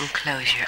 and close your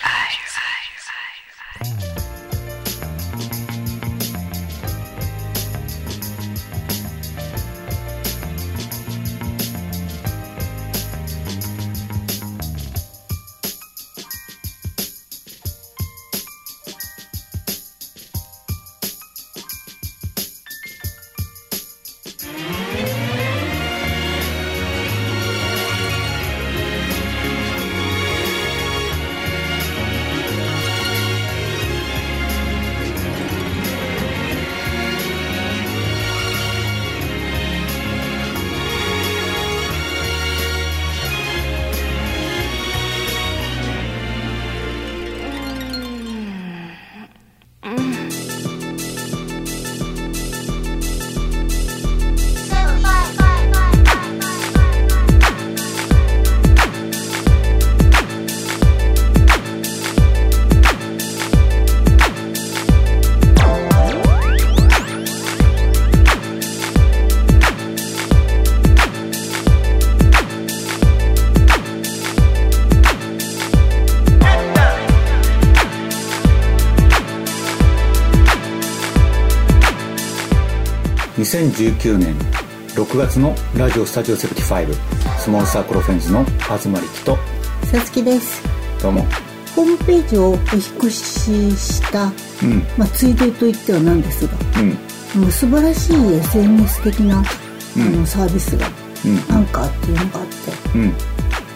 eyes.2019 年6月のラジオスタジオ75スモールサークルフェンズの東力とさつきです。どうも。ホームページをお引っ越しした、うん。まあ、ついでと言ってはなんですがうん。もう素晴らしい SNS 的な、うん。あのサービスが、うん。アンカーっていうのがあってうん。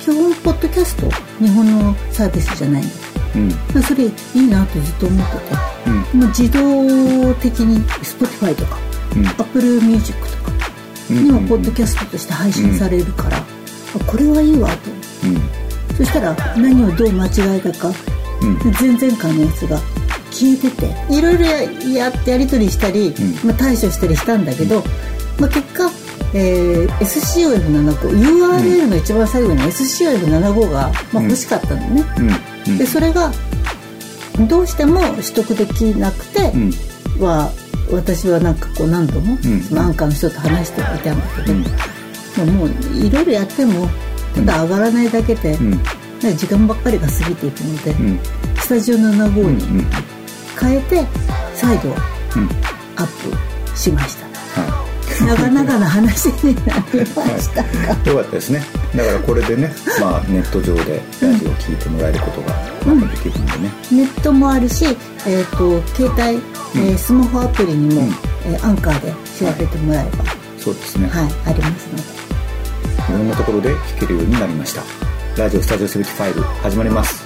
基本ポッドキャスト日本のサービスじゃないんでうん。まあそれいいなとずっと思ってて、うん。まあ、自動的に Spotify とかうん Apple Music とかにもポッドキャストとして配信されるから、あこれはいいわと。うん。そしたら何をどう間違えたか、うん。前々回のやつが消えてていろいろややってやり取りしたり、ん。まあ、対処したりしたんだけど、まあ、結果、えー SCOF75 URL の一番最後に SCOF75 が、まあ、欲しかったのね、でそれがどうしても取得できなくて、うん。は私はなんかこう何度も、うん。そのアンカーの人と話していたんだけど、うん。もういろいろやってもただ上がらないだけで、うん。なんか時間ばっかりが過ぎていくので、うん。スタジオ75うんに変えて再度うん。アップしました、は長々な話になりましたが、い。よかったですね。だからこれでねまあネット上でラジオを聞いてもらえることができるんでね。ネットもあるし、えー、と携帯、えースマホアプリにも、うん。えーアンカーで調べてもらえば、そうですね。はい、ありますので。いろんなところで聞けるようになりました。ラジオスタジオ75始まります。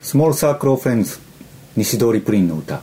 スモールサークルオフェンズ西通りプリンの歌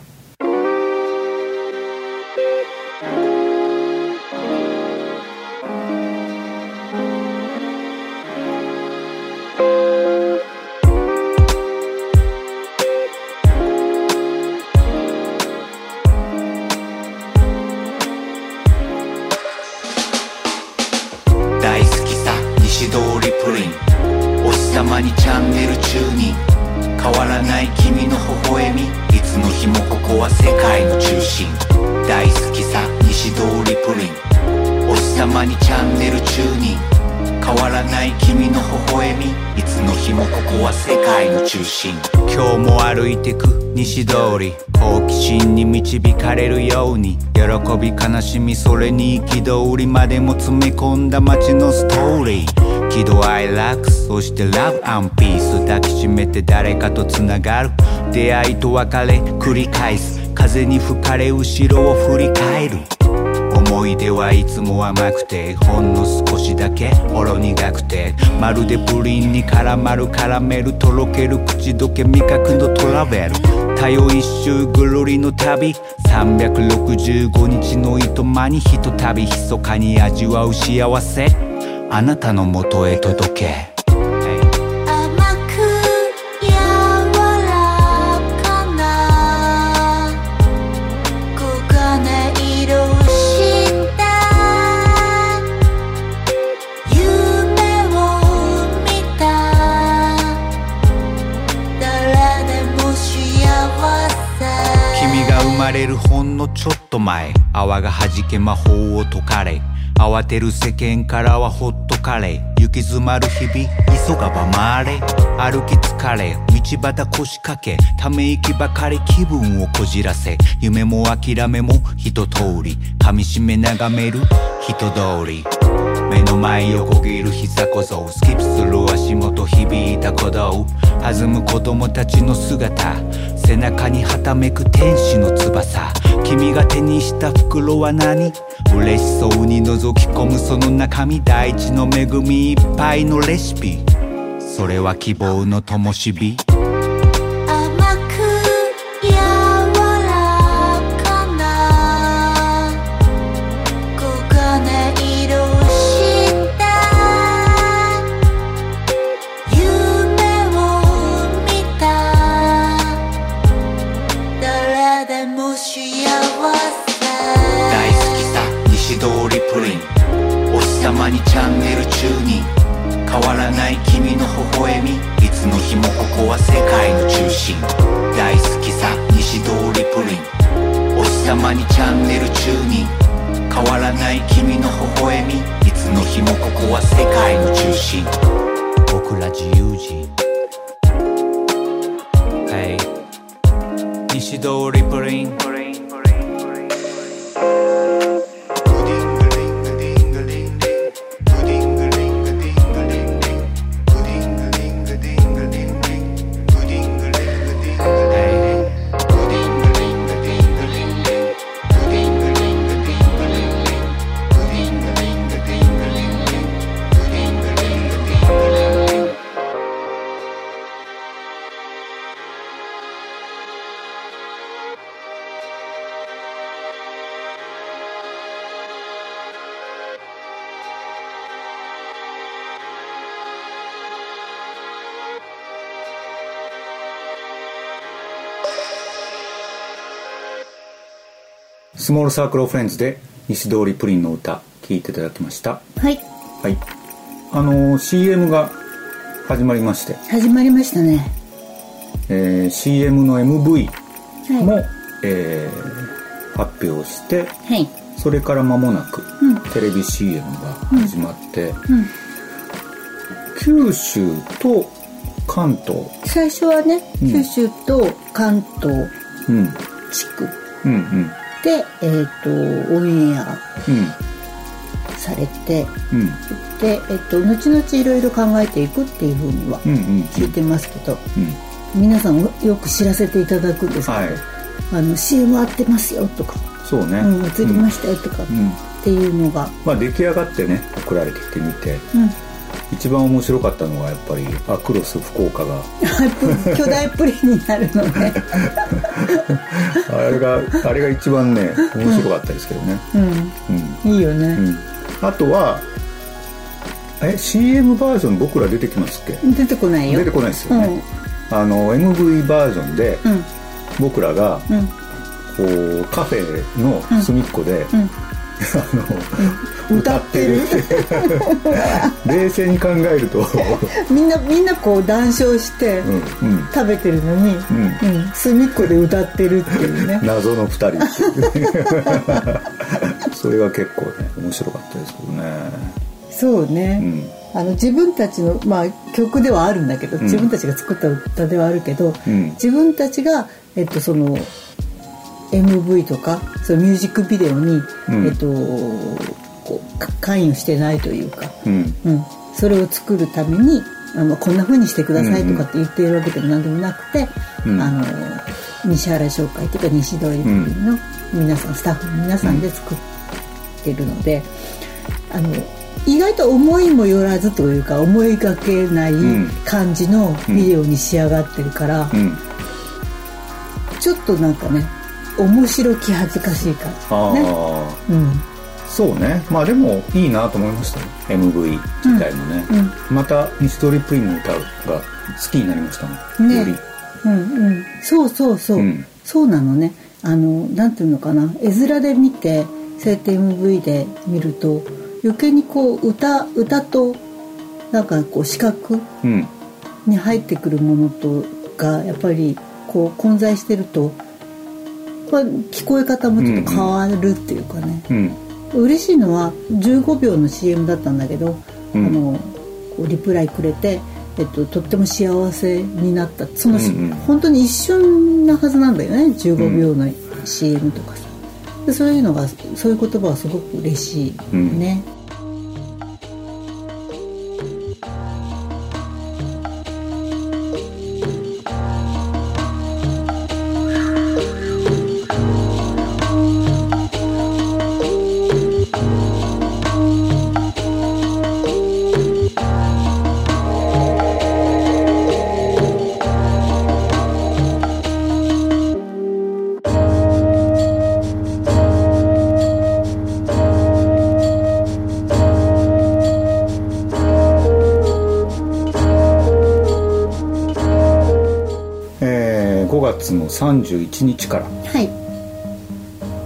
しみ。それに憤りまでも詰め込んだ街のストーリー。喜怒哀楽そしてラブアンピース抱きしめて誰かとつながる。出会いと別れ繰り返す。風に吹かれ後ろを振り返る。思い出はいつも甘くてほんの少しだけ。ほろ苦くて。まるでプリンに絡まるカラメルとろける口どけ味覚のトラベル。多様一周ぐるりの旅。365日のいとまにひとたび密かに味わう幸せ。あなたのもとへ届け。まれるほんのちょっと前泡が弾け魔法を解かれ慌てる世間からはほっとかれ行き詰まる日々急がば回れ歩き疲れ道端腰掛けため息ばかり気分をこじらせ夢も諦めも一通り噛みしめ眺める人通り。目の前をこぎる膝小僧スキップする足元響いた鼓動。弾む子供たちの姿。背中にはためく天使の翼。君が手にした袋は何？嬉しそうに覗き込むその中身。大地の恵みいっぱいのレシピ。それは希望の灯火。甘く柔チャンネル中に変わらない君の微笑みいつの日もここは世界の中心大好きさ西通りプリンお日様にチャンネル中に変わらない君の微笑みいつの日もここは世界の中心僕ら自由人 Hey 西通りプリンスモールサークルオフレンズで西通りプリンの歌聴いていただきました。はい。はい。あのー CM が始まりまして、始まりましたね。えー CM の MV はい。も、えー発表してはい。それから間もなく、うん。テレビ CM が始まって、うん。九州と関東、最初はねうん。九州と関東うん、地区。うんうんでえっ、とオンエアうんされてうん。で、えっと後々いろいろ考えていくっていうふうには聞いてますけど、うん。皆さんよく知らせていただくんですけど、はい。あの CM 合ってますよとか、そうね、うん、映りましたよとかっていうのが、まあ出来上がってね送られてきてみて。うん、一番面白かったのがやっぱりアクロス福岡が。巨大プリンになるのね、あれがあれが一番ね面白かったですけどね。うん、うん、いいよね、うん、あとはえ CM バージョン僕ら出てきますっけ？出てこないよ。出てこないですよね、あの MV バージョンでうん。僕らがうん。こうカフェの隅っこで、うん。あの、歌ってる。冷静に考えると。みんなみんなこう談笑してうん。うん。食べてるのに、ん。うん。隅っこで歌ってるっていうね。謎の2人 それが結構ね面白かったですけどね。そうね、うん。あの自分たちの、まあ、曲ではあるんだけど、自分たちが作った歌ではあるけど、うん。自分たちが、えっと、その MV とかそのミュージックビデオに、うん。えっと、こうか関与してないというか、うん。うん、それを作るためにあのこんな風にしてくださいとかって言っているわけでも何でもなくて、うん。あの西原商会というか西通りの皆さん、スタッフの皆さんで作ってるのであの意外と思いもよらずというか思いがけないん感じのビデオに仕上がってるから、うん。ちょっとなんかね面白き恥ずかしい感じね。うんそうね。まあでもいいなと思いましたよ。MV 自体もね、また西通りプリンの歌が好きになりましたねね。より。うんうん。そうそうそう、うん。そうなのね。あのなんていうのかな。絵面で見てそうやって MV で見ると余計にこう歌歌となんかこう視覚うん。に入ってくるものとがやっぱりこう混在してるとこれ聞こえ方もちょっと変わるっていうかね、うん嬉しいのは15秒の CM だったんだけど、うん。あのこうリプライくれて、えっと、とっても幸せになった。その、うんうん。本当に一瞬なはずなんだよね15秒の CM とかさ、でそういうのがそういう言葉はすごく嬉しいね、えー月の31日から、はい。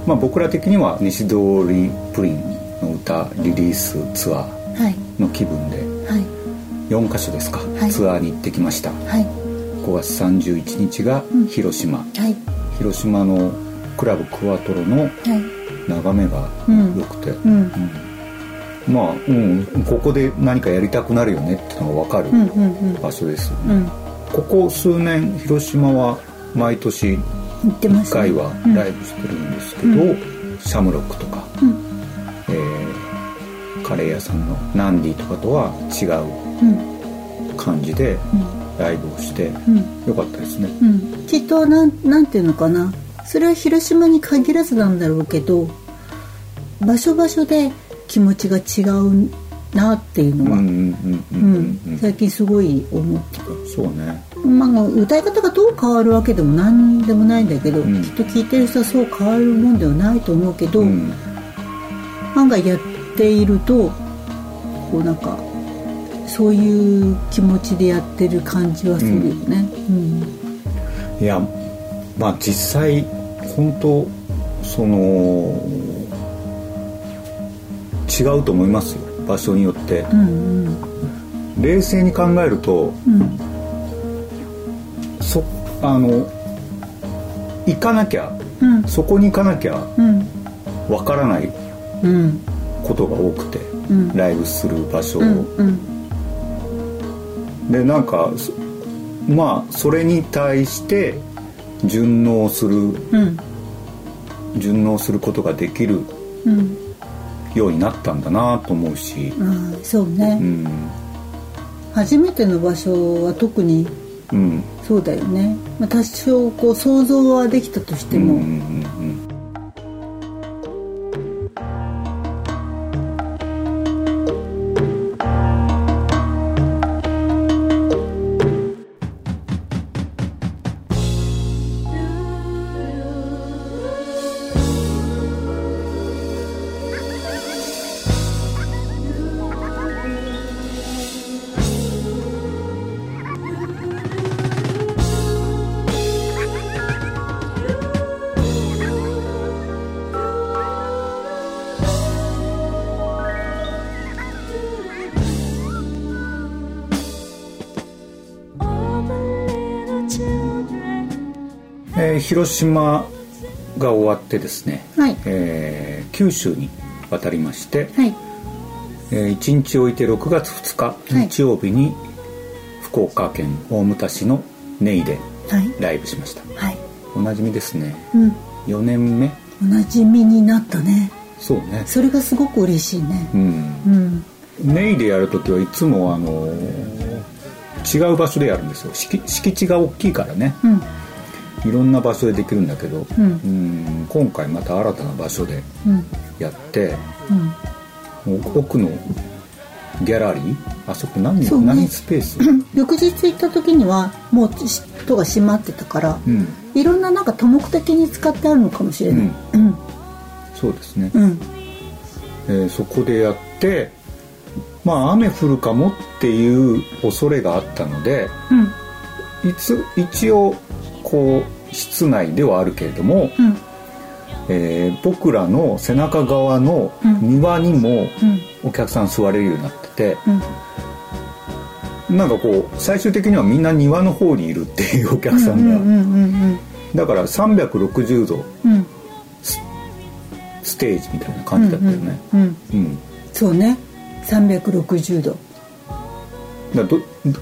まあ、僕ら的には西通りプリンの歌リリースツアーはい。の気分ではい。4カ所ですか、はい。ツアーに行ってきました。はい。5月31日が広島、はい。広島のクラブクワトロのはい。眺めがうん。良くて、うん。まあ、うん、ここで何かやりたくなるよねってのが分かるうんうんうん。場所ですここ数年広島は毎年言ってま1すね。回はライブしてるんですけど、シャムロックとか、うん。えーカレー屋さんのナンディとかとは違うん。う感じでライブをしてうん。よかったですね、うん、きっとなんなんていうのかな。それは広島に限らずなんだろうけど場所場所で気持ちが違うなっていうのは、うんうんうんうんうんうん。最近すごい思ってて、そうねまあ、歌い方がどう変わるわけでも何でもないんだけど、うん。きっと聞いてる人はそう変わるもんではないと思うけど、うん。案外やっているとこうなんかそういう気持ちでやってる感じはするよね。うん。いやまあ実際本当その違うと思いますよ。場所によって、うんうん。冷静に考えるとうん。そあの行かなきゃうん。そこに行かなきゃうん。わからないうん。ことが多くて、うん。ライブする場所を、でなんかそまあそれに対して順応するうん。順応することができるうん。ようになったんだなと思うし、そうね、うん。初めての場所は特にうんそうだよね、まあ、多少こう想像はできたとしても、うんうんうん広島が終わってですね、はい。えー九州に渡りまして、はい。え1日置いて6月2日はい。日曜日に福岡県大牟田市の根井ではい。ライブしました。はい。おなじみですね。うん。4年目。おなじみになったね。そうね。それがすごく嬉しいね。うん。うん。ネイでやる時はいつもあのー違う場所でやるんですよ。敷敷地が大きいからね。うんいろんな場所でできるんだけど、うん。うん今回また新たな場所でうん。やってうん。もう奥のギャラリー？あそこ何,、ね。何スペース、翌日行った時にはもう人が閉まってたから、うん、いろんななんか多目的に使ってあるのかもしれない。うん。そうですね、うん。えーそこでやってまあ雨降るかもっていう恐れがあったのでうん。いつ一応こう室内ではあるけれども、うん。えー僕らの背中側の庭にもお客さん座れるようになってて、なんかこう最終的にはみんな庭の方にいるっていうお客さんが、うんうんうんだから360度うんうん。ステージみたいな感じだったよね。うんうんうんそうね。360度、だど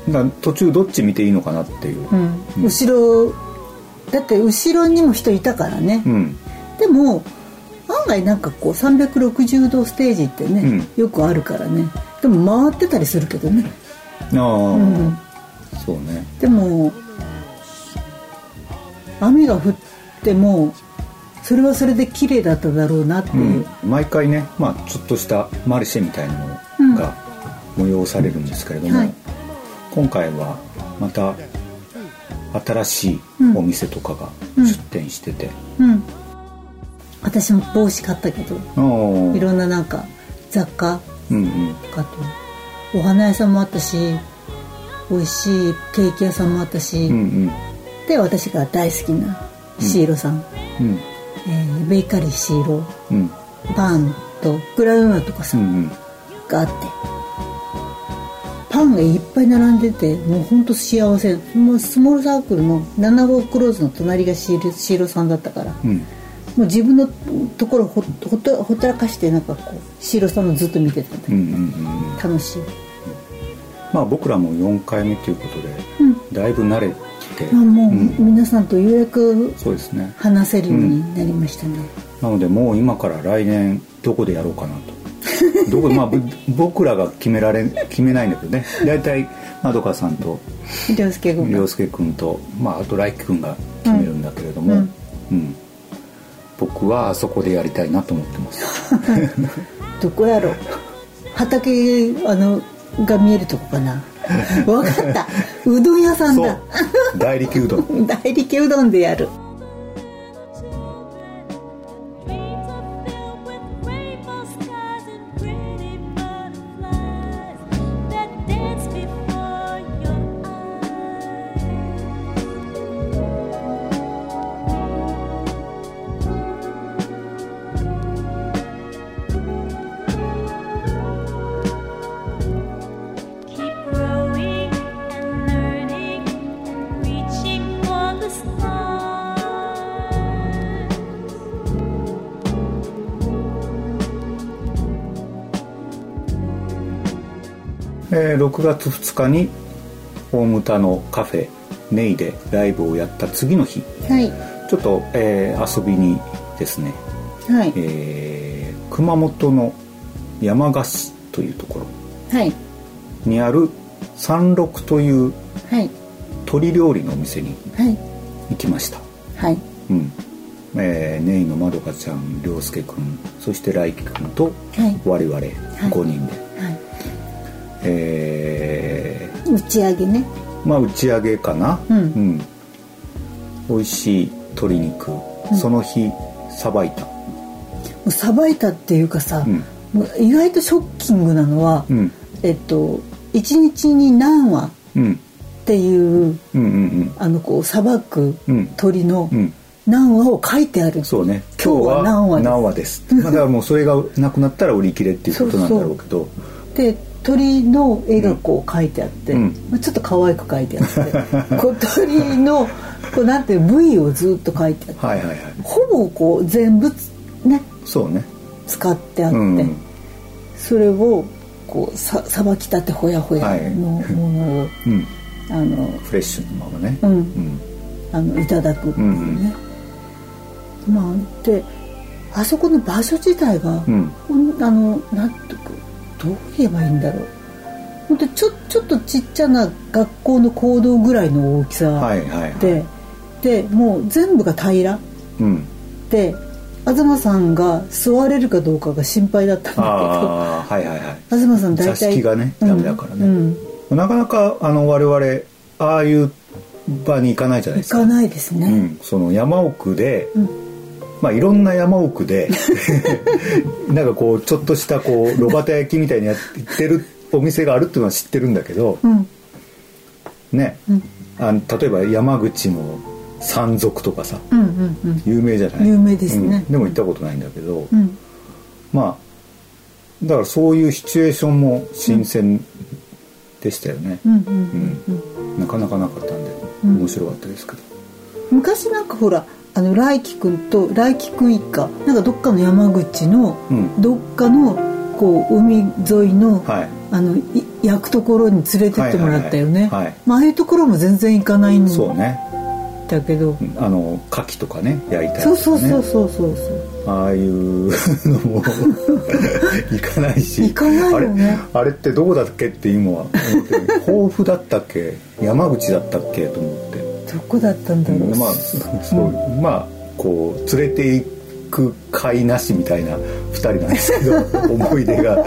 だ途中どっち見ていいのかなっていう。うん。後ろだって後ろにも人いたからね、うん。でも案外なんかこう360度ステージってね、よくあるからね。でも回ってたりするけどね。ああ、うん。そうね。でも雨が降ってもそれはそれで綺麗だっただろうなっていう、うん、毎回ね、まあ、ちょっとしたマルシェみたいなものが催されるんですけれども、はい。今回はまた新しいお店とかが出店してて、うん。私も帽子買ったけどいろんななんか雑貨うんうん。とかとお花屋さんもあったし美味しいケーキ屋さんもあったし、うんうん。で私が大好きなシーロさん、うん。えーベーカリーシーロうん。パンとグラウマとかさ、うんうん。があってパンがいっぱい並んでてもうほんと幸せ。もうスモールサークルの7号クローズの隣がシールシーロさんだったから、うん。もう自分のところほほったほったらかしてなんかこうシーロさんのずっと見てたんだうんうんうん楽しい。まあ僕らも4回目ということで、だいぶ慣れて、まあもう、ん。皆さんとようやくそうですね。話せるようになりましたね、なのでもう今から来年どこでやろうかなとどこまあぶ僕らが決められ決めないんだけどね。大体まどかさんと涼介君が。涼介君と、まあ、あと来輝君が決めるんだけれども、うん。うん。僕はあそこでやりたいなと思ってます。どこやろう。畑あのが見えるとこかな。わかった。うどん屋さんだ。大力うどん。大力うどんでやるえー6月2日に大牟田のカフェネイでライブをやった次の日。はい。ちょっと、えー遊びにですね、はい。えー熊本の山鹿市というところ。はい。にある三六というはい。鶏料理のお店にはい。行きました。はい。うん。えー、ネイのまどかちゃん涼介くんそして来輝くんとはい。我々5人で、はいえ打ち上げね。ーまあ打ち上げかな。うん。美味しい鶏肉、その日さばいた。さばいたっていうかさ、うん。意外とショッキングなのは、うん。えっと一日に何羽うん。っていううんうんうん。あのこうさばくうん。鳥のうん。何羽を書いてある、そうね。今日は何羽です。何話です。まあだからもうそれがなくなったら売り切れっていうことなんだろうけど。で鳥の絵がこう書いてあって、うん。まあちょっと可愛く書いてあって こう鳥のこうなんていう部位をずっと書いてあってはいはいはい。ほぼこう全部つねそうね。使ってあって、うん。それをこうささばきたてほやほやのものを、うん。あのフレッシュなままね。うん。うん。あのいただくっていうね、まあであそこの場所自体が、うん。あのなんていうかどう言えばいいんだろう。本当ちょちょっとちっちゃな学校の講堂ぐらいの大きさはいはいはい。で、もう全部が平ら。うん。で東さんが座れるかどうかが心配だったんだああはいはいはい。けど東さん大体座敷がねダメだからね。うん。うんなかなかあの我々ああいう場に行かないじゃないですか。行かないですね、うん、その山奥で、んまあいろんな山奥で なんかこうちょっとしたこう炉端焼きみたいにやってるお店があるっていうのは知ってるんだけど、うん。ね、あの例えば山口の山賊とかさうんうんうん。有名じゃない？有名ですね。うん。でも行ったことないんだけど、うん。まあだからそういうシチュエーションも新鮮でしたよね、うんうん。うん。なかなかなかったんでうん。面白かったですけど、昔なんかほらあの来輝くんと来輝くん一家なんかどっかの山口のうん。どっかのこう海沿いの、はい。あのい焼くところに連れてってもらったよね、はいはいはいはい。まあああいうところも全然行かないんそうね。だけど、あの牡蠣とかね焼いたりとか、ね、そうそうそうそうそう。そうああいうのも行かないし。行かないよね。あれってどこだっけって今は思ってる。甲府だったっけ？山口だったっけ？と思ってどこだったんだろう、まあそう、まあこう連れて行く甲斐なしみたいな2人なんですけど 思い出が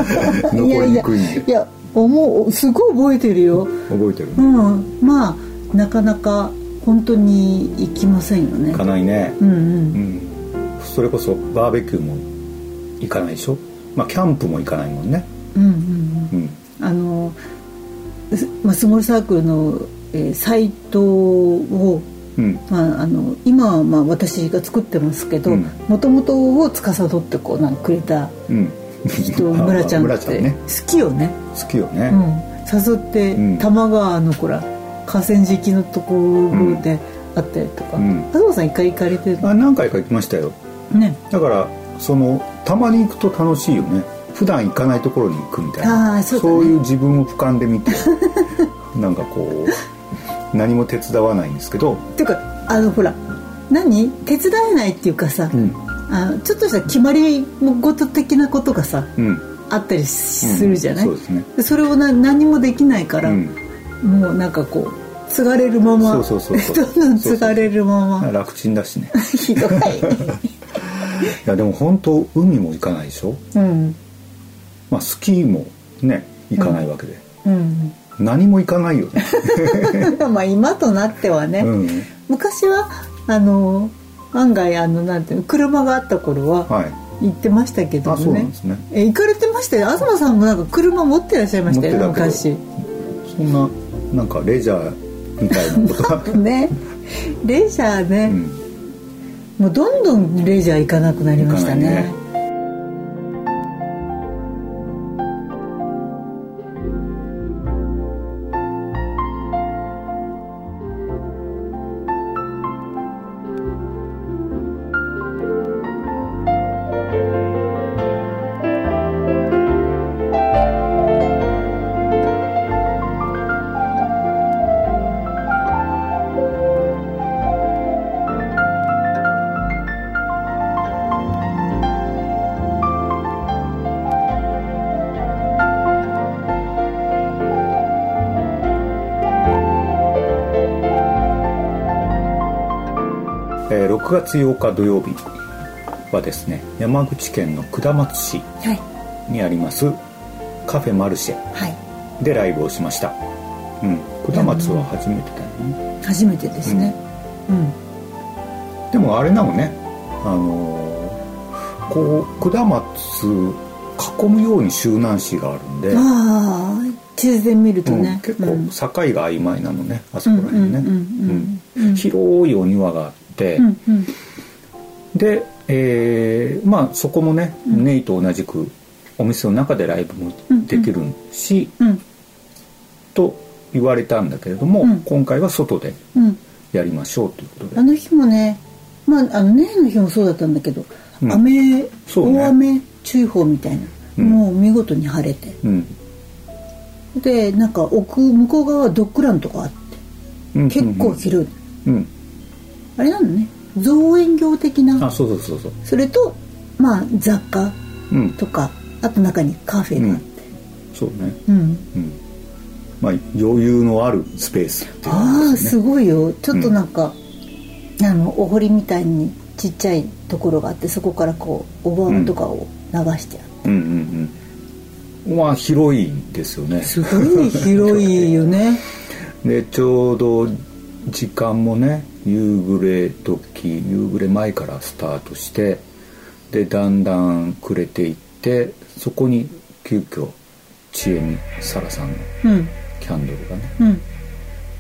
残りにくい。んでいや思うすごい覚えてるよ。覚えてるうん。まあなかなか本当に行きませんよね。行かないね。うんうん。うん。それこそバーベキューも行かないでしょ？まあキャンプも行かないもんね。うんうんうん。うん。あのすまあスモールサークルの、えーサイトを、うん。まあ、あの今はまあ私が作ってますけどうん。もともとを司ってこうなんかくれたうん。人 村ちゃんって好きよね、好きよね、うん、誘って、うん。多摩川のほら河川敷のところであったりとか、うん。東さん一回行かれてるあ何回か行きましたよ。ね。だからそのたまに行くと楽しいよね。普段行かないところに行くみたいな。そうだね。いう自分を俯瞰で見て なんかこう何も手伝わないんですけど、っていうかあのほら何？手伝えないっていうかさ、うん。あのちょっとした決まり事的なことがさうん、あったりするじゃない、うんそうですね。でそれをな何もできないから、うん。もうなんかこう継がれるままそうそうどんどん継がれるまま。楽ちんだしね。ひどい。いやでも本当海も行かないでしょ、うん。まあ、スキーもね行かないわけで、うん何も行かないよね、まあ今となってはね、うん、昔はあの案外あのなんていうの車があった頃ははい。行ってましたけどね。ね。え行かれてましたよ。東さんもなんか車持ってらっしゃいましたよね昔。そんななんかレジャーみたいなことは、ね。レジャーね、うん、もうどんどんレジャー行かなくなりましたね6月8日土曜日はですね山口県の下松市はい。にありますカフェマルシェはい。でライブをしました、うん、下松は初めてだよね。初めてですね。うん、でもあれなのね。あのーこう下松囲むように周南市があるんで、ああ地図で見るとうん。ね、結うん。構境が曖昧なのねあそこら辺ね。うんうんうんうんうん。広いお庭があって、うんうん。で、えーまあそこもね、ネイと同じくお店の中でライブもできるし、うん。と言われたんだけれども、うん。今回は外でうん。やりましょうということで。あの日もねまああのねの日もそうだったんだけど、うん。雨、ね。大雨注意報みたいな、うん。もう見事に晴れて。うん。でなんか奥向こう側はドッグランとかあってうん。結構広い、うんあれなのね。造園業的な。あそうそうそうそう。それとまあ雑貨うん。とかあと中にカフェがあって。そうね。うん、うん。まあ余裕のあるスペースっていうああすごいよ。ちょっとなんか、あのお堀みたいにちっちゃいところがあってそこからこうお盆とかを流してあって、うんうんうん。まあ広いですよね。すごい広いよね。でちょうど時間もね夕暮れ時夕暮れ前からスタートしてでだんだん暮れていってそこに急遽千恵美沙羅さんのうん。キャンドルがねうん。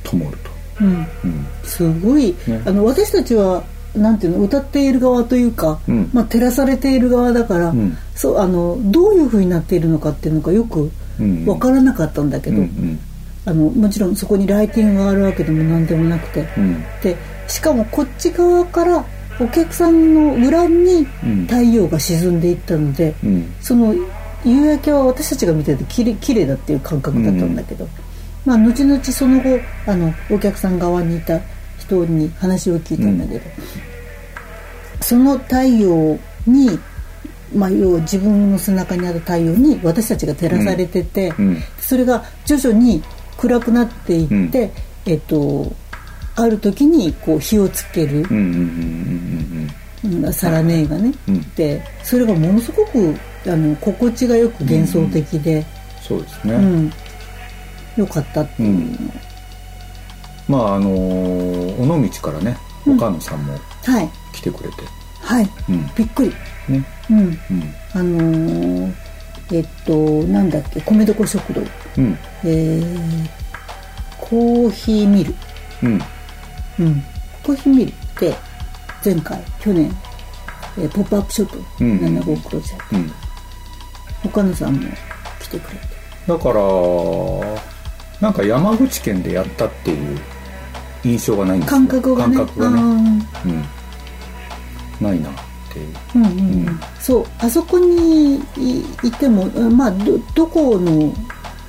灯ると、うん。うん、すごい、ね。あの私たちはなんていうの歌っている側というか、うん。まあ、照らされている側だから、ん。そうあのどういう風になっているのかっていうのがよくうん。分からなかったんだけど、うんうん。あのもちろんそこにライティングがあるわけでも何でもなくて、うん。でしかもこっち側からお客さんの裏にうん。太陽が沈んでいったので、うん。その夕焼けは私たちが見ててきれ綺麗だっていう感覚だったんだけど、まあ後々その後あのお客さん側にいた人に話を聞いたんだけど、その太陽に、まあ、要は自分の背中にある太陽に私たちが照らされてて、うん。うん。それが徐々に暗くなっていって、うん。えっとある時にこう火をつける、うんうんうんうんうん。サラネーがね、うん。でそれがものすごくあの心地がよく幻想的で、そうですね、うん。よかったっていう。う、ん。まああの尾道からね岡野さんもはい。来てくれて、はい、うん。びっくり。ね。うん。うん。あのーえっとなんだっけ米どこ食堂。うん。えー、コーヒーミル。うんうん。コーヒーミルって前回去年、えーポップアップショップうん。75プロジェクト、うん。岡野さんも来てくれて。だからなんか山口県でやったっていう印象がないんですよ。感覚がね。感覚がね。あうん。ないなっていう。ーうんうん。うん。そう。あそこにいいてもまあどどこの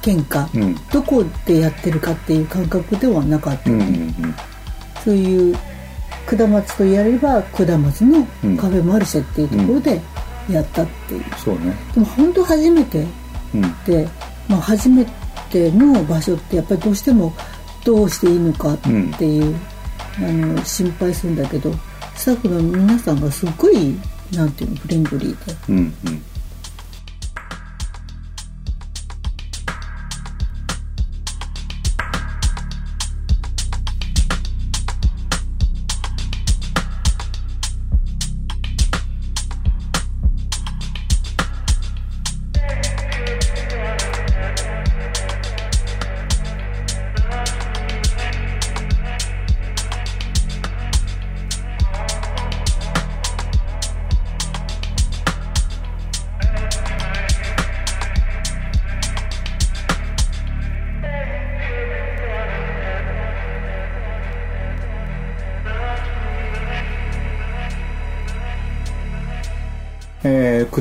県か、うん。どこでやってるかっていう感覚ではなかった、うんうんそういう下松とやれば下松のうんカフェマルシェっていうところでやったっていう、そうね。でも本当初めてうん。で、まあ、初めての場所ってやっぱりどうしてもどうしていいのかっていう、あの心配するん。だけどスタッフの皆さんがすごいなんていうのフレンドリーでうんうん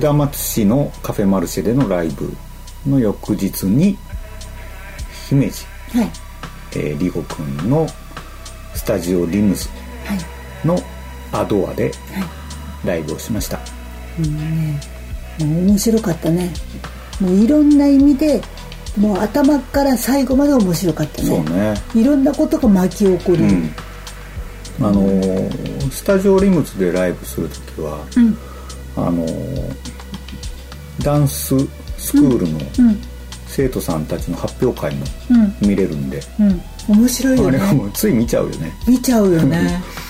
下松市のカフェマルシェでのライブの翌日に姫路、はい。えー、リゴくんのスタジオリムズはい。のアドアでライブをしました、もう面白かったね。もういろんな意味でもう頭から最後まで面白かったね。そうね。いろんなことが巻き起こる、うん。あのースタジオリムズでライブする時は、あのーダンススクールの生徒さんたちの発表会も見れるんで、うん。面白いよあれもうつい見ちゃうよね。見ちゃうよね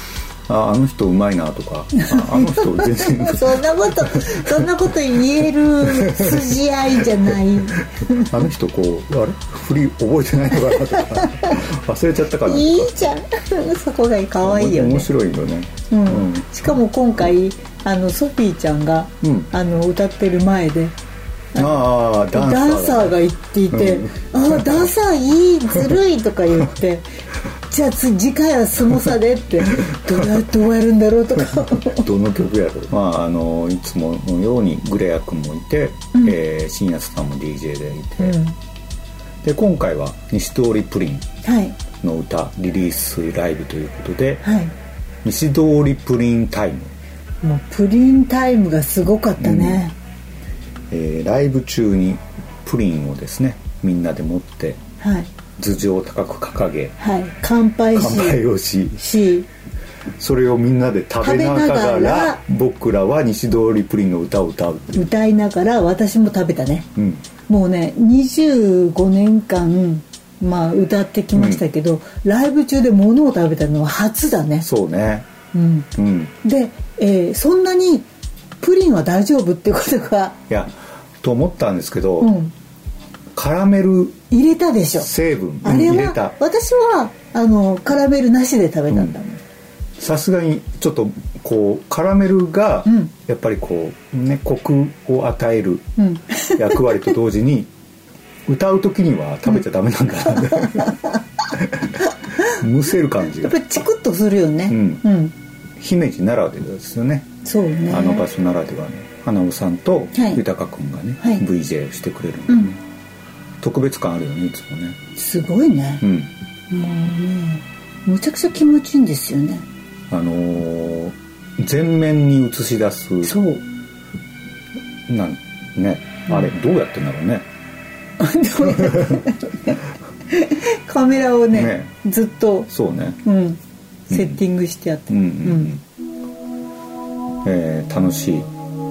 ああの人うまいなとか。ああの人全然 そんなことそんなこと言える筋合いじゃない。あの人こうあれ？振り覚えてないのかなとか。忘れちゃったかないいじゃん。そこが可愛いよね。面白いよね。うん。しかも今回あのソフィーちゃんが、うん。あの歌ってる前でああダンサーが言っていて「ああダンサーいいずるい」とか言って「じゃあ次次回は相撲さで」って「どうやどうやるんだろう」とか。どの曲やろう。まああのいつものようにグレア君もいて、えー新安さんも DJ でいて、うん。で今回は西通りプリンはい。の歌リリースライブということで、はい。西通りプリンタイム、もうプリンタイムがすごかったね、えーライブ中にプリンをですねみんなで持ってはい頭上を高く掲げはい。乾杯し乾杯をしし。それをみんなで食べながらら僕らは西通りプリンの歌を歌う歌いながら私も食べたね。うん、もうね25年間まあ歌ってきましたけど、ライブ中で物を食べたのは初だね。そうね。うん。うん。で、えーそんなにプリンは大丈夫ってことが、いやと思ったんですけど、うん、カラメル入れたでしょ。成分。あれ入れた。は私はあのカラメルなしで食べたんだもん、さすがにちょっとこうカラメルがうん。やっぱりこうねコクを与えるうん。役割と同時に 歌う時には食べちゃダメなんだな。むせる感じが。やっぱりチクッとするよね。うん。うん、姫路ならではですよね。そうね。あの場所ならではの花尾さんとはい。豊君がね、はい。VJ をしてくれるんでね、うん特別感あるよねいつもね。すごいね。う、ん。もうねむちゃくちゃ気持ちいいんですよね。あのー全面に映し出すそう。なんね。あれどうやってんだろうね。カメラをねね。ずっと、そうね。うん、セッティングしてあって、うんうんうん、えー楽しい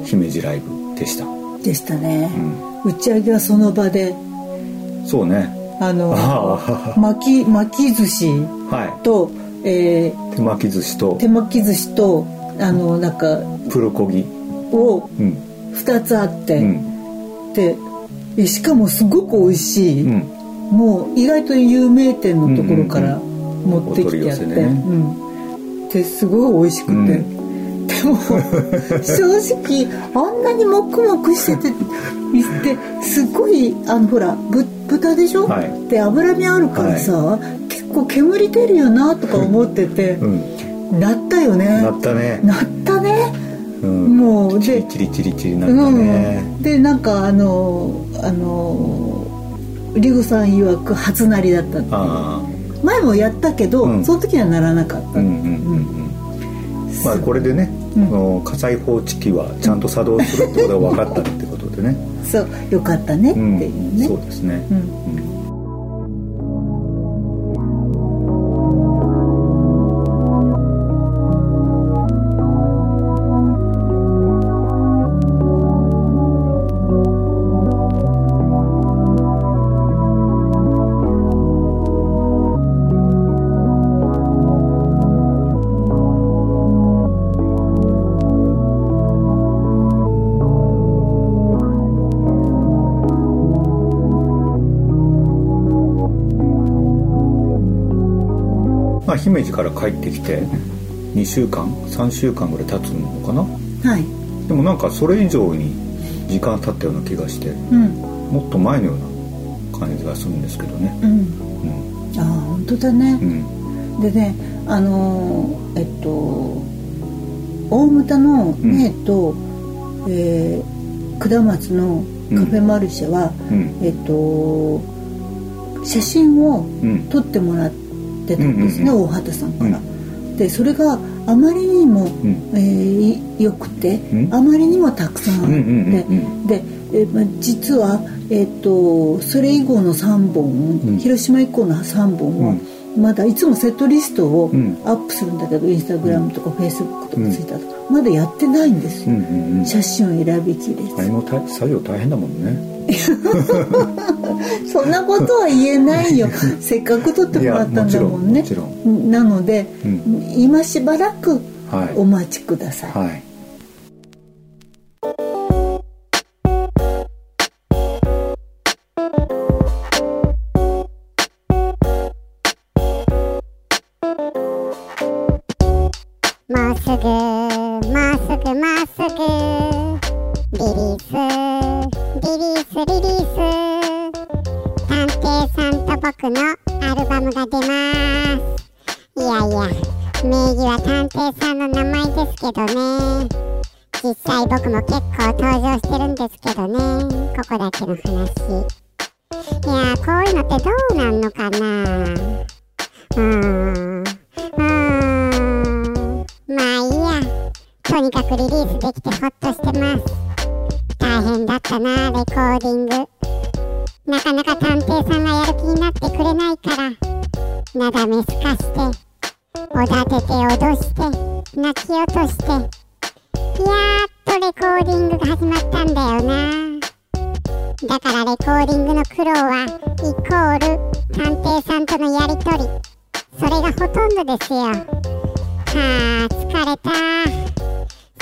姫路ライブでした。でしたね、打ち上げはその場でそうね。あのあ巻き巻き寿司はと、えい手巻き寿司とー手巻き寿司とあのなんかプルコギ。をうん。2つあって、うん。でえしかもすごく美味しい、うん。もう意外と有名店のところから持ってきてやって、うん、ですごい美味しくて、も正直あんなにもくもくしててですごいあのほらぶ豚でしょ、はい。で脂身あるからさ、結構煙出るよなとか思ってて、うん。なったよね。なったね。なったね。うん。もうでチリチリチリチリなったね。うん、でなんかあのあのリゴさん曰く初なりだったってあ前もやったけど、うん。その時にはならなかった、あうんうんうん。うん。まあこれでね、うん。火災報知器はちゃんと作動するってことが分かったってことでね、そうよかったねってうんいうね、そうですね、うん姫路から帰ってきて2週間3週間ぐらい経つのかな？はい。でもなんかそれ以上に時間経ったような気がしてうん。もっと前のような感じがするんですけどね。うん。うん。ああ本当だね。う、ん。でねあのーえっと大牟田のねと、えー下松のカフェマルシェは、うん。えっと写真をうん。撮ってもらってたんですね、うん大畑さんから。でそれがあまりにも、ん。えー良くて、うん。あまりにもたくさんあって、うんうんうんうで、えーまあ実は、えっとそれ以降の3本、ん。広島以降の3本は、まだいつもセットリストをうん。アップするんだけど、インスタグラムとかフェイスブックとかツイッターとか、まだやってないんですよ、うんうんうん。写真を選びきれず。あれもた作業大変だもんね そんなことは言えないよ。せっかく撮ってもらったんだもんね。なので、うん。今しばらくはい。お待ちください、はい。もうすぐもうすぐもうすぐ。リリースリリースリリース探偵さんと僕のアルバムが出ますいやいや名義は探偵さんの名前ですけどね。実際僕も結構登場してるんですけどね。ここだけの話。いやーこういうのってどうなんのかな。うんうーんまあいいや。とにかくリリースできてほっとしてます。大変だったなレコーディング。なかなか探偵さんがやる気になってくれないからなだめすかしておだてて脅して泣き落としてやっとレコーディングが始まったんだよな。だからレコーディングの苦労はイコール探偵さんとのやりとり。それがほとんどですよ。はあ疲れた。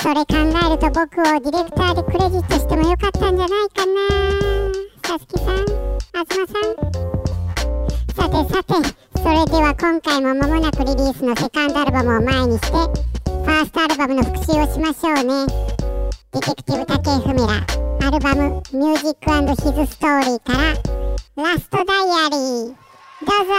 それ考えると僕をディレクターでクレジットしてもよかったんじゃないかな。さつきさんあずまさん。さてさて。それでは今回も間もなくリリースのセカンドアルバムを前にしてファーストアルバムの復習をしましょうね。ディテクティブ竹井文らアルバム「ミュージックヒズストーリー」から「ラストダイアリー」どうぞ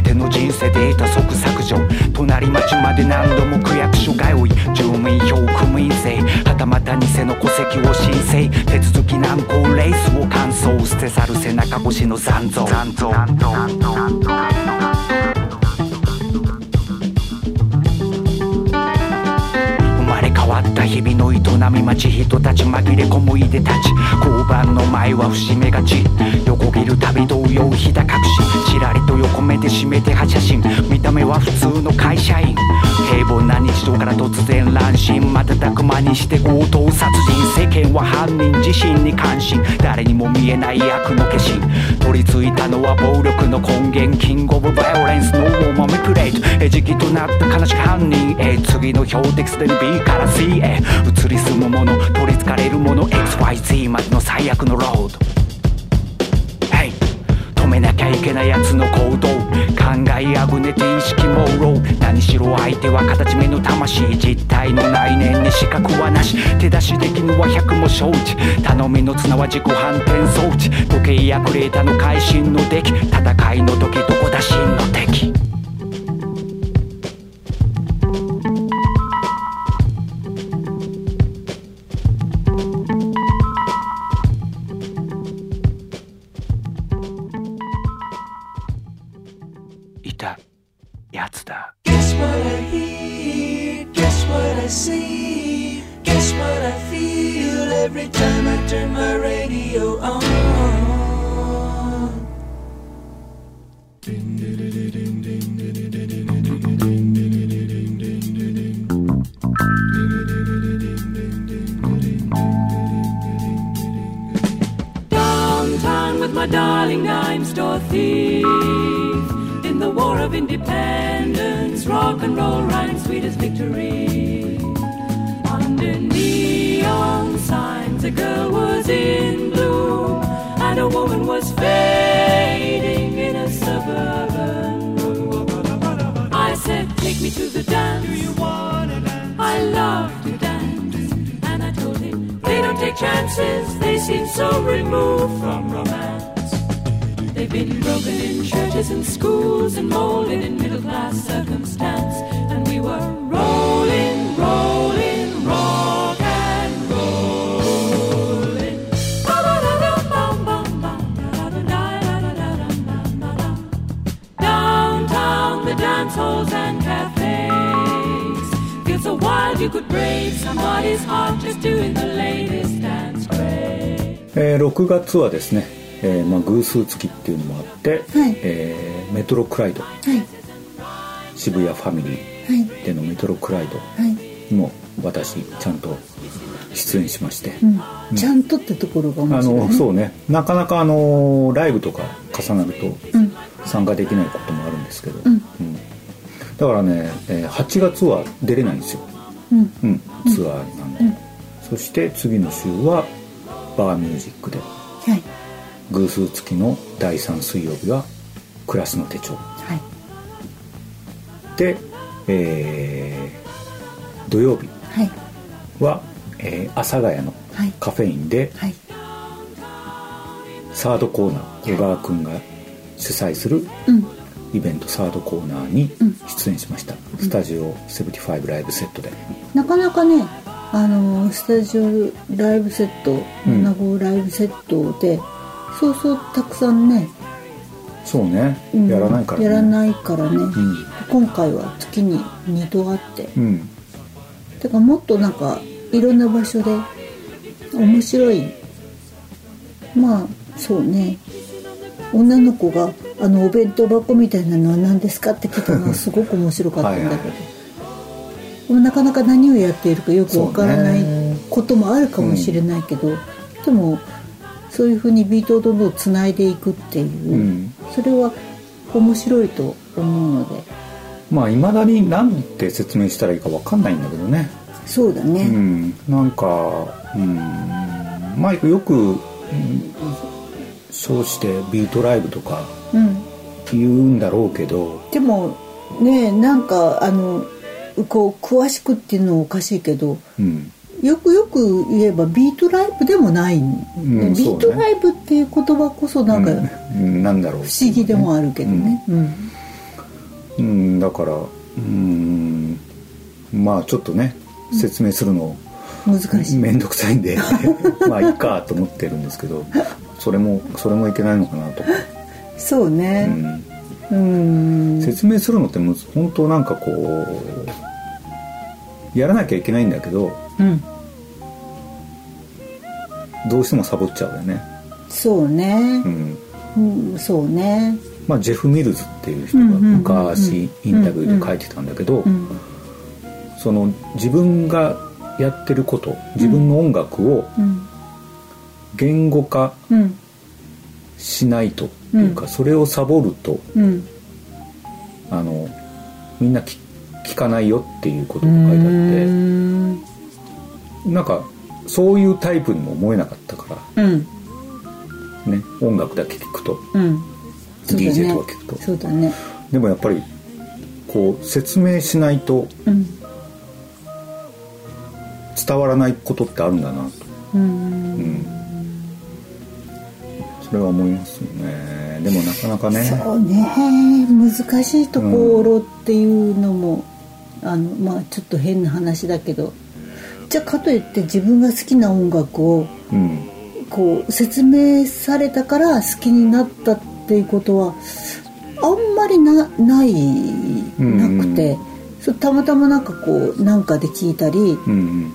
全ての人生データ即削除。隣町まで何度も区役所通い。住民票区民税はたまた偽の戸籍を申請。手続き難航レースを完走。捨て去る背中越しの残像。残像。残像。残像。残像。々の営み町人たち紛れ込むいでたち。交番の前は節目がち。横切るたび同様ひだ隠し。ちらりと横目で締めては写真見た目は普通の会社員。平凡な日常から突然乱心。瞬く間にして強盗殺人。世間は犯人自身に関心。誰にも見えない悪の化身。取り付いたのは暴力の根源キングオブバイオレンスのウォーマミプレート。餌食となった悲しき犯人。へ次の標的すでに B から C へ。移り住むもの取りつかれるもの XYZ までの最悪のロード。Hey 止めなきゃいけないやつの行動。考えあぐねて意識朦朧何しろ相手は形目の魂実体の内念に資格はなし。手出しできぬは百も承知。頼みの綱は自己反転装置。時計やクレーターの会心の出来戦いの時どこだ真の敵。Thief. In the war of independence, rock and roll rhymes sweet as victory. Under neon signs, a girl was in bloom, and a woman was fading in a suburban room. I said, Take me to the dance. Do you wanna dance? I love to dance. And I told him, They don't take chances, they seem so removed from romance. They've been broken in churches and schools and molded in middle class circumstance. And we were rolling, rolling, rock and rolling. Downtown, the dance halls and cafes. Feel so wild you could break somebody's heart just doing the latest dance craze. えー6月はですね、えーまあ、偶数月っていうのもあって、はい。えーメトロクライド。はい。渋谷ファミリはい。ーでのメトロクライドはい、にも私ちゃんと出演しまして、うん、ちゃんとってところが面あ白い、ね、のそうね。なかなかあのライブとか重なるとうん。参加できないこともあるんですけど、うん。うん。だからね、えー8月は出れないんですよ、うん。うん、ツアーなんで、そして次の週はバーミュージックで。はい偶数月の第3水曜日はクラスの手帳。はい。で、えー土曜日はい。は、えー阿佐ヶ谷のはい。カフェインで、はい。サードコーナー小川君が主催するうん。イベントサードコーナーに出演しました、スタジオ75ライブセットで。なかなかねあのスタジオライブセットうん。7号ライブセットで、そうそうたくさんね、そうね、うんやらないからね。やらないからね、うん。今回は月に2度あって。うん。だからもっとなんかいろんな場所で面白い。まあそうね。女の子があのお弁当箱みたいなのは何ですかって聞いたのは すごく面白かったんだけど。はいはい。なかなか何をやっているかよくわからないこともあるかもしれないけど、でもそういうふうにビートをどんどんつないでいくっていう、うん。それは面白いと思うので。まあいまだに何て説明したらいいか分かんないんだけどね。そうだね、うん。なんかうん。マイクよく、うん称してビートライブとかうん。言うんだろうけど。でもねなんかあのこう詳しくっていうのはおかしいけどうんよくよく言えばビートライブでもない、んビートライブっていう言葉こそなんかうんなんだろう。不思議でもあるけどね、うんうん。だからうんまあちょっとね説明するの難しい。面倒くさいんで まあいいかと思ってるんですけどそれもそれもいけないのかなと。か、そうね。うん。うん。説明するのって本当なんかこうやらなきゃいけないんだけどうん。どうしてもサボっちゃうよね、そうね。う、ん。うんそうね。まあ、ジェフ・ミルズっていう人が昔インタビューで書いてたんだけどうん。その自分がやってること自分の音楽をうん。言語化うん。しないとっていうか、それをサボるとうん。あのみんな聞聞かないよっていうことが書いてあってなんかそういうタイプにも思えなかったかうん。らね音楽だけ聞くと。うん。ね。DJ とか聞くと。そうだね。でもやっぱりこう説明しないとうん。伝わらないことってあるんだなと、うん。うん、それは思いますよね。でもなかなかね。そうね。難しいところっていうのも、あのまあちょっと変な話だけどじゃあかといって自分が好きな音楽をうん。こう説明されたから好きになったっていうことはあんまりなないなくて、そうたまたまなんかこうなんかで聞いたりうん。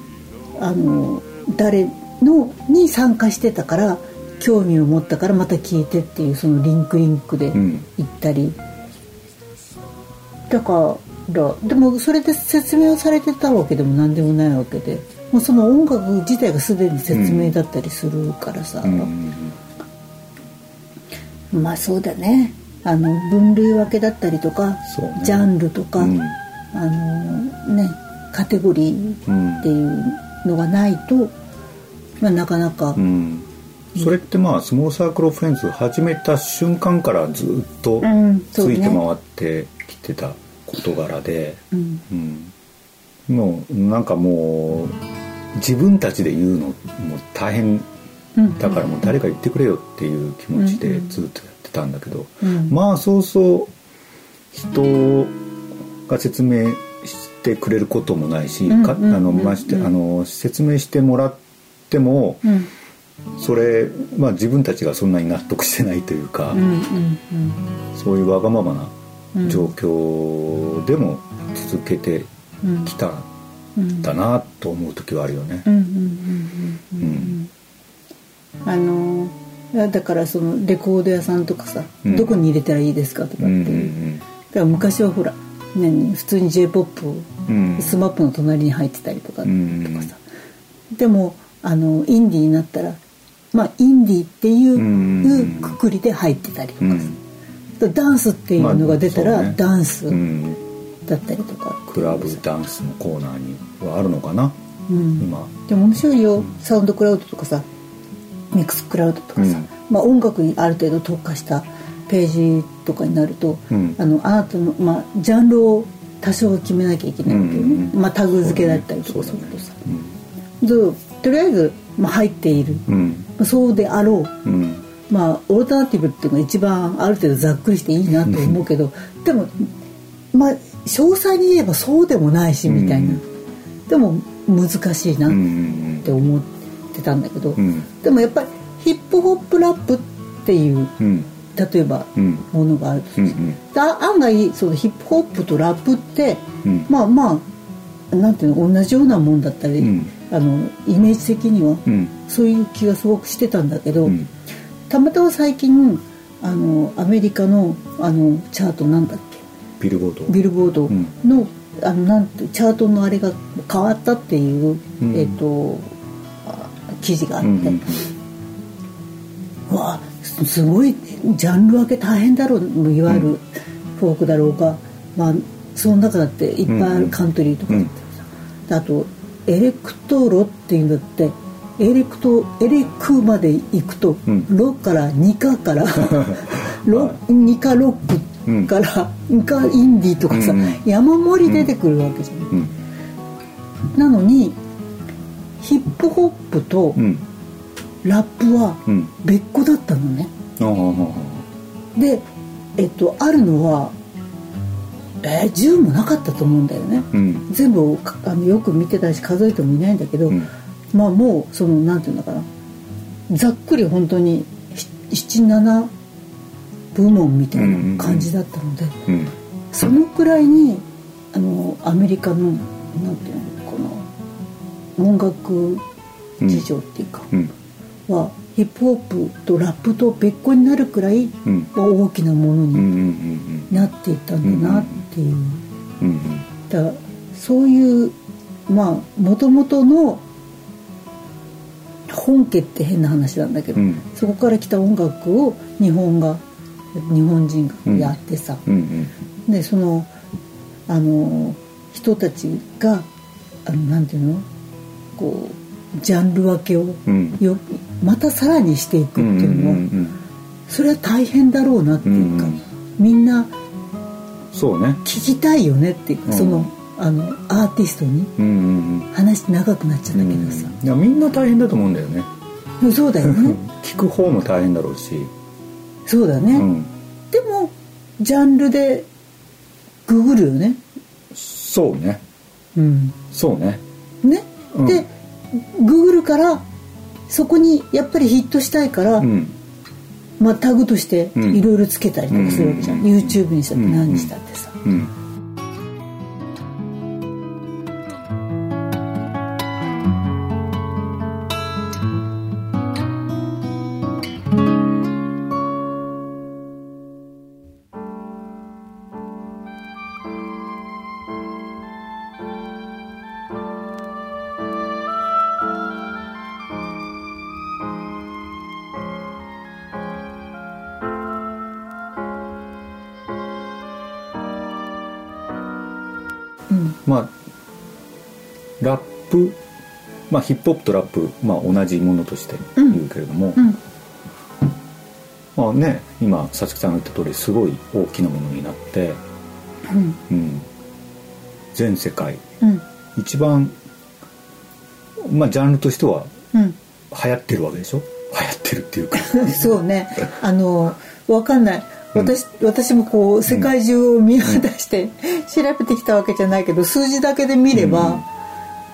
あの誰のに参加してたから興味を持ったからまた聞いてっていうそのリンクリンクでうん。行ったり、だからでもそれで説明をされてたわけでも何でもないわけで。もうその音楽自体がすでに説明だったりするからさ、うんまあそうだね。あの分類分けだったりとか、ね。ジャンルとか、うん。あのねカテゴリーっていうのがないと、まあ、なかなか、うん。それってまあスモールサークル・フレンズ始めた瞬間からずっとついて回ってきてた事柄で、うん。うん、もうなんかもう自分たちで言うのも大変うん。だからもう誰か言ってくれよっていう気持ちでずっとやってたんだけど、うん。まあそうそう人が説明してくれることもないし、かあのましてあの説明してもらっても、うんそれ、まあ、自分たちがそんなに納得してないというか、そういうわがままなうん状況でも続けてうんきたうんんだなと思う時はあるよね。あのだからそのレコード屋さんとかさ、うん。どこに入れたらいいですかとかって。だから昔はほら、ね、普通に j p o p うん。スマップの隣に入ってたりとか,、うんとかさでもあのインディーになったらまあインディーっていううんくくりで入ってたりとかさ、うんダンスっていうのが出たら、まあね。ダンスうん。だったりとか、クラブダンスのコーナーにはあるのかな、うん。今。でも面白いよ、サウンドクラウドとかさミックスクラウドとかさ、うん。まあ、音楽にある程度特化したページとかになると、うん。あのあなたの、まあ、ジャンルを多少は決めなきゃいけないわけよね、うんうんまあ、タグ付けだったりとかするとさ、でとりあえず、まあ、入っている、うん。まあそうであろう。うんまあオルタナティブっていうのが一番ある程度ざっくりしていいなと思うけど、でもまあ詳細に言えばそうでもないしみたいな、でも難しいなって思ってたんだけど、でもやっぱりヒップホップラップっていう、例えばものがあるとする。だ案外そのヒップホップとラップって、まあまあなんていうの同じようなもんだったり、あのイメージ的にはそういう気がすごくしてたんだけど、たまたま最近あのアメリカのあのチャートなんだっけ？ビルボード。ビルボードの,、あのなんてチャートのあれが変わったっていう、うん。えっ、とあ記事があって、うんうんうわすすごいジャンル分け大変だろういわゆるフォークだろうが、まあその中だっていっぱいあうんうん。るカントリーとかだってさ、あとエレクトロっていうんだってエレクトエレクまで行くと、ロからニカからロニカロックから、ニカインディーとかさ、うん。うん山盛り出てくるわけじゃない、なのにヒップホップとうん。ラップはうん。別個だったのね、でえっとあるのはえー、10もなかったと思うんだよね、うん。全部かあのよく見てたし数えてもいないんだけど、まあもうそのなんていうのかな。ざっくり本当に77部門みたいな感じだったので、うんそのくらいにあのアメリカのなんていうのこの音楽事情っていうか、うん。はヒップホップとラップと別個になるくらいうん。大きなものうんうんになっていったんだなっていう。うんうんだからそういうまあもともとの本家って変な話なんだけど、うん。そこから来た音楽を日本が日本人がやってさ、うんうん。でそのあの人たちがあのなんていうの？こうジャンル分けをうん。よまたさらにしていくっていうのは、んそれは大変だろうなっていうか、みんなそうね。聞きたいよねっていうか、うん。そのあのアーティストにうんうんうん。話長くなっちゃったけどさ、いやみんな大変だと思うんだよね。そうだよね。聞く方も大変だろうし。そうだね、うん。でもジャンルでググるよね。そうね。うん。そうね。ね、うん。でググるからそこにやっぱりヒットしたいから、うん。まあ、タグとしてうん。いろいろつけたりとかするわけじゃん、うん YouTube にしたって何にしたってさ、うんうんヒップホップとラップ、まあ、同じものとして言うけれども、うん。まあね今さつきさんが言った通りすごい大きなものになって、うん。うん、全世界。うん。一番まあジャンルとしてはうん。流行ってるわけでしょ？流行ってるっていうか。そうね。あのわかんない。私,、私もこう世界中を見渡して調べてきたわけじゃないけど数字だけで見れば、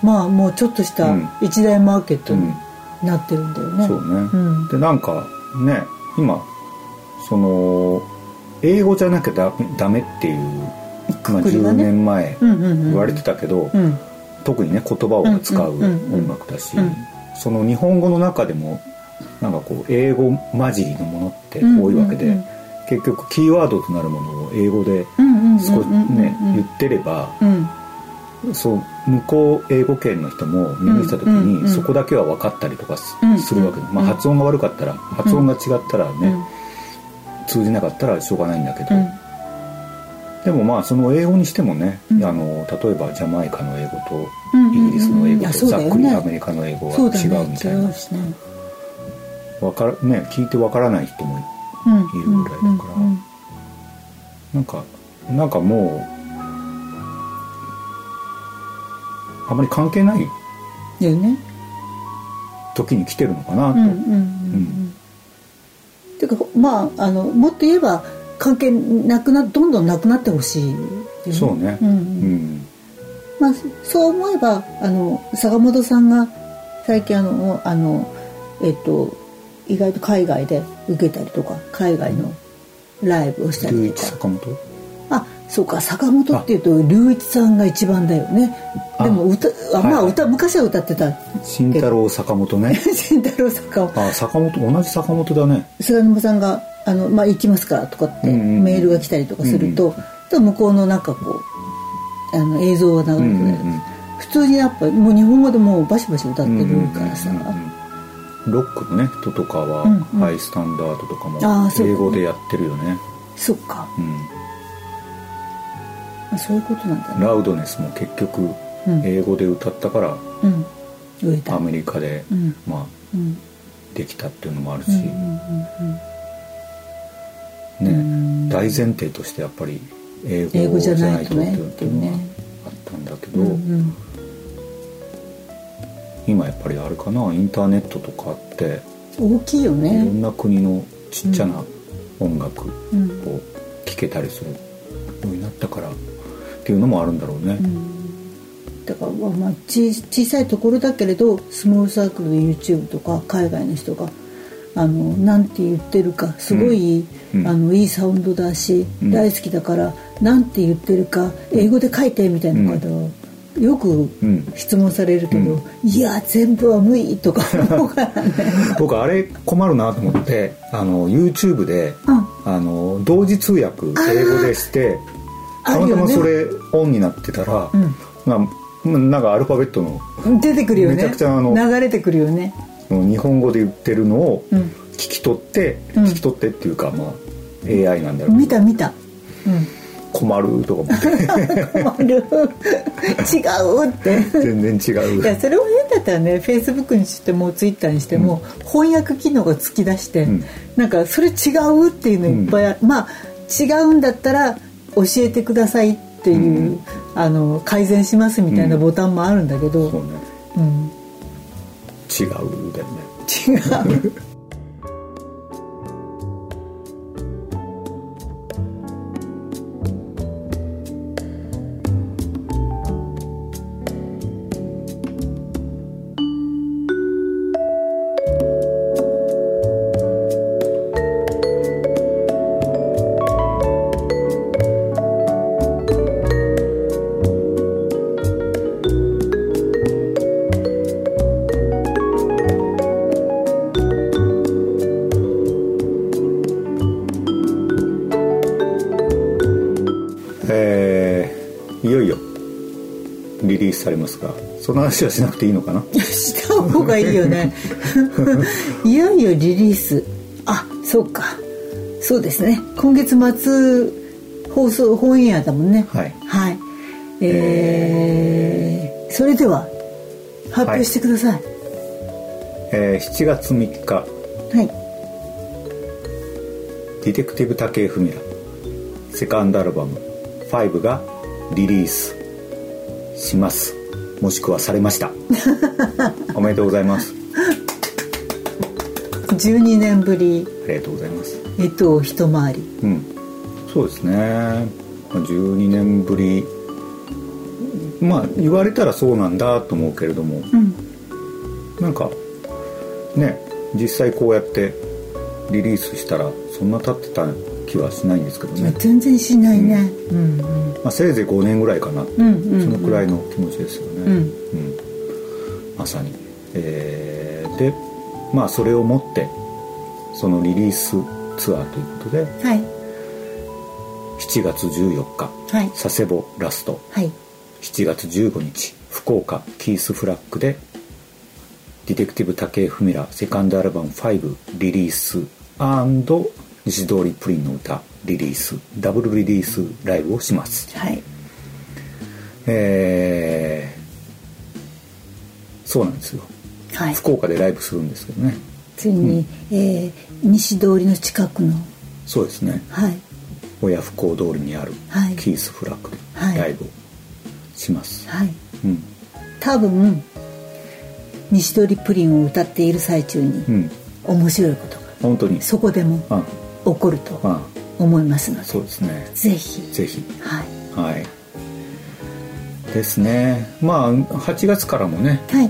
まあもうちょっとしたうん。一大マーケットになってるんだよね。そうね、うん。でなんかね今その英語じゃなきゃダメダメっていう、まあ、10くくりがね。年前言われてたけど、うん。特にね言葉を使う音楽だし、うん。その日本語の中でもなんかこう英語混じりのものって多いわけで、結局キーワードとなるものを英語で少しね言ってればうんそう向こう英語圏の人も耳した時にそこだけは分かったりとかするわけで、まあ、発音が悪かったら発音が違ったらね、通じなかったらしょうがないんだけど、うん。でもまあその英語にしてもね、うん。あの例えばジャマイカの英語とイギリスの英語とざっくりアメリカの英語は違そうみたいな、ね。わかるね聞いてわからない人もうんいるぐらいだから、うん。なんかなんかもうあまり関係ないだよね。時に来てるのかなと、うんうんうんていうかまああのもっと言えば関係なくなどんどんなくなってほしいよね。そうね。うんうん。まあ、そう思えばあの坂本さんが最近あのあの、えっと、意外と海外で受けたりとか海外のライブをした龍りとか。一坂本？あそうか坂本っていうと龍一さんが一番だよね。あでも歌あまあはい。はい歌昔は歌ってた。慎太郎坂本ね。慎太郎坂本。あ坂本同じ坂本だね。菅沼さんが「あのまあ、行きますから」とかってうんうんうん。メールが来たりとかすると、で向こうのなんかこうあの映像が流れてうんうんうん。普通にやっぱもう日本語でもうバシバシ歌ってるからさ、うんうんうんうん。ロックのね人とかは、うんうん。ハイスタンダードとかも英語でやってるよね。そっか。うんあそういうことなんだね。ラウドネスも結局うん。英語で歌ったからアメリカで、うん。まあうん。できたっていうのもあるし、ね大前提としてやっぱり英英語じゃなとねないいとっていうのはあったんだけど、今やっぱりあるかなインターネットとかあって大きいよいろねんな国のちっちゃな音楽うんを聴けたりするようになったからっていうのもあるんだろうね。だからまあまあ小小さいところだけれどスモールサークルで YouTube とか海外の人があのなんて言ってるかすごい、うん。あのいいサウンドだし、うん。大好きだからなんて言ってるか英語で書いてみたいなことをよくうん。質問されるけど、うん。いや全部は無理とか 思うからね。僕あれ困るなと思ってあの YouTube で、うん。あの同時通訳英語でしてたまたまそれオンになってたら、うん。まあ、なんかアルファベットの出てくるよね。めちゃくちゃあの流れてくるよね。日本語で言ってるのをうん。聞き取って、うん。聞き取ってっていうかまあ AI なんだろう見た見た。うん。困るとか困る。違うって。全然違う。いやそれを言うんだったらね。フェイスブックにしてもツイッターにしても、翻訳機能が突き出して、ん。なんかそれ違うっていうのいっぱいあ、まあ違うんだったら教えてくださいっていう、あの改善しますみたいなボタンもあるんだけど、そうね。うん。違うだよね。違うその話はしなくていいのかな？した方がいいよね。いよいよリリース。あそうか。そうですね。今月末放送本エアだもんね。はい。はい。えーそれでは発表してください。えー7月3日。はい、ディテクティブ武井文良。セカンドアルバム「5」がリリースしますもしくはされました。おめでとうございます。12年ぶり。ありがとうございます。えっと一回り。うん。そうですね。まあ12年ぶり。まあ言われたらそうなんだと思うけれども、うん。なんかね実際こうやってリリースしたらそんな経ってた気はしないんですけどね、全然しないね。うんまあ、せいぜい5年ぐらいかな、うんうんうん。そのくらいの気持ちですよね、うん。うん。まさに、えーでまあそれをもってそのリリースツアーということではい。7月14日はい。佐世保ラスト。はい。7月15日福岡キースフラッグでディテクティブ武井文良セカンドアルバム5リリース西通りプリンの歌リリースダブルリリースライブをします。はい。えーそうなんですよ。はい。福岡でライブするんですけどね。ついに、えー西通りの近くのそうですね。はい。親不孝通りにあるはい。キースフラッグではい。ライブをします、はい。うん。多分西通りプリンを歌っている最中にうん。面白いことが。本当に。そこでも。あ起こるとあ思いますのでそうですね。ぜひ。ぜひ。はい。はい。ですね。まあ8月からもね、はい。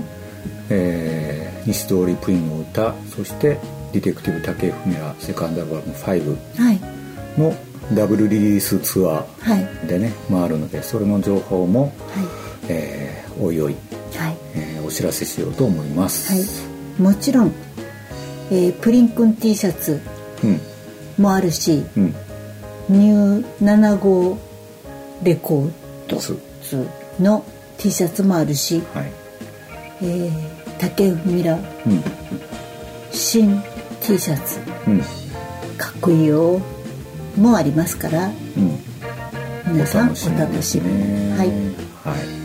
えー西通りプリンの歌そしてディテクティブ竹文也セカンドアルバム5はい。のダブルリリースツアはい。ーでね回るのでそれの情報も、はえーおいおい、いはい。えーお知らせしようと思います、はい。もちろん、えープリンくん T シャツうんもあるしうん。ニュー75レコードの T シャツもあるし、はい。えー竹ミラうん。新 T シャツうん。かっこいいよもありますからうん。皆さんお楽しみ。に、ね。はい。はい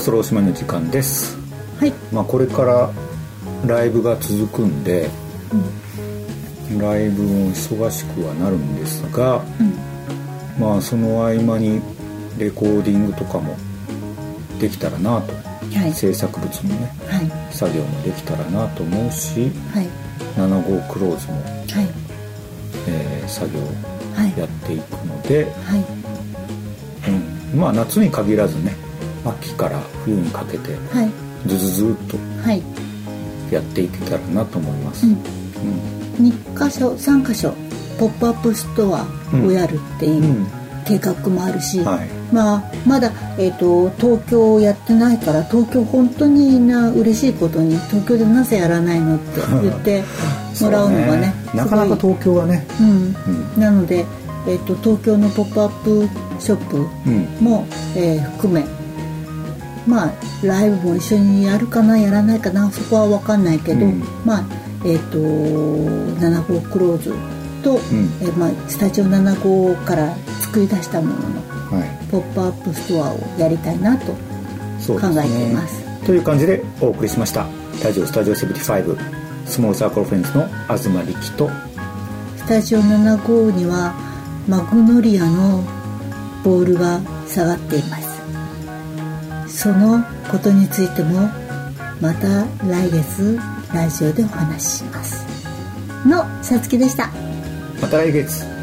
ろそろおしまいの時間です。はい。まあこれからライブが続くんで、ライブも忙しくはなるんですが、まあその合間にレコーディングとかもできたらなと、はい。制作物のねはい。作業もできたらなと思うしはい。7号クローズも、はい。えー作業はい。やっていくので、はい。うん、まあ夏に限らずね秋からかけてはい。ずずずっとはい。やっていけたらなと思います、うん。うん。2箇所3箇所ポップアップストアをやるっていううん。計画もあるし、はい。まあまだ、えー、と東京やってないから東京本当にな嬉しいことに東京でなぜやらないのって言って もらうのがねそうなかなか東京はね。うん。うなので、えー、と東京のポップアップショップうん。も、えー含めまあライブも一緒にやるかなやらないかなそこは分かんないけど、うん。まあえっ、と7号クローズと、ん。えーまあ、スタジオ7号から作り出したもののはい。ポップアップストアをやりたいなと考えています。という感じでお送りしました。ラジオスタジオ7号スモールサークルフレンズの東力とスタジオ7号にはマグノリアのボールが下がっていますそのことについてもまた来月ラジオでお話しします。のさつきでした。また来月。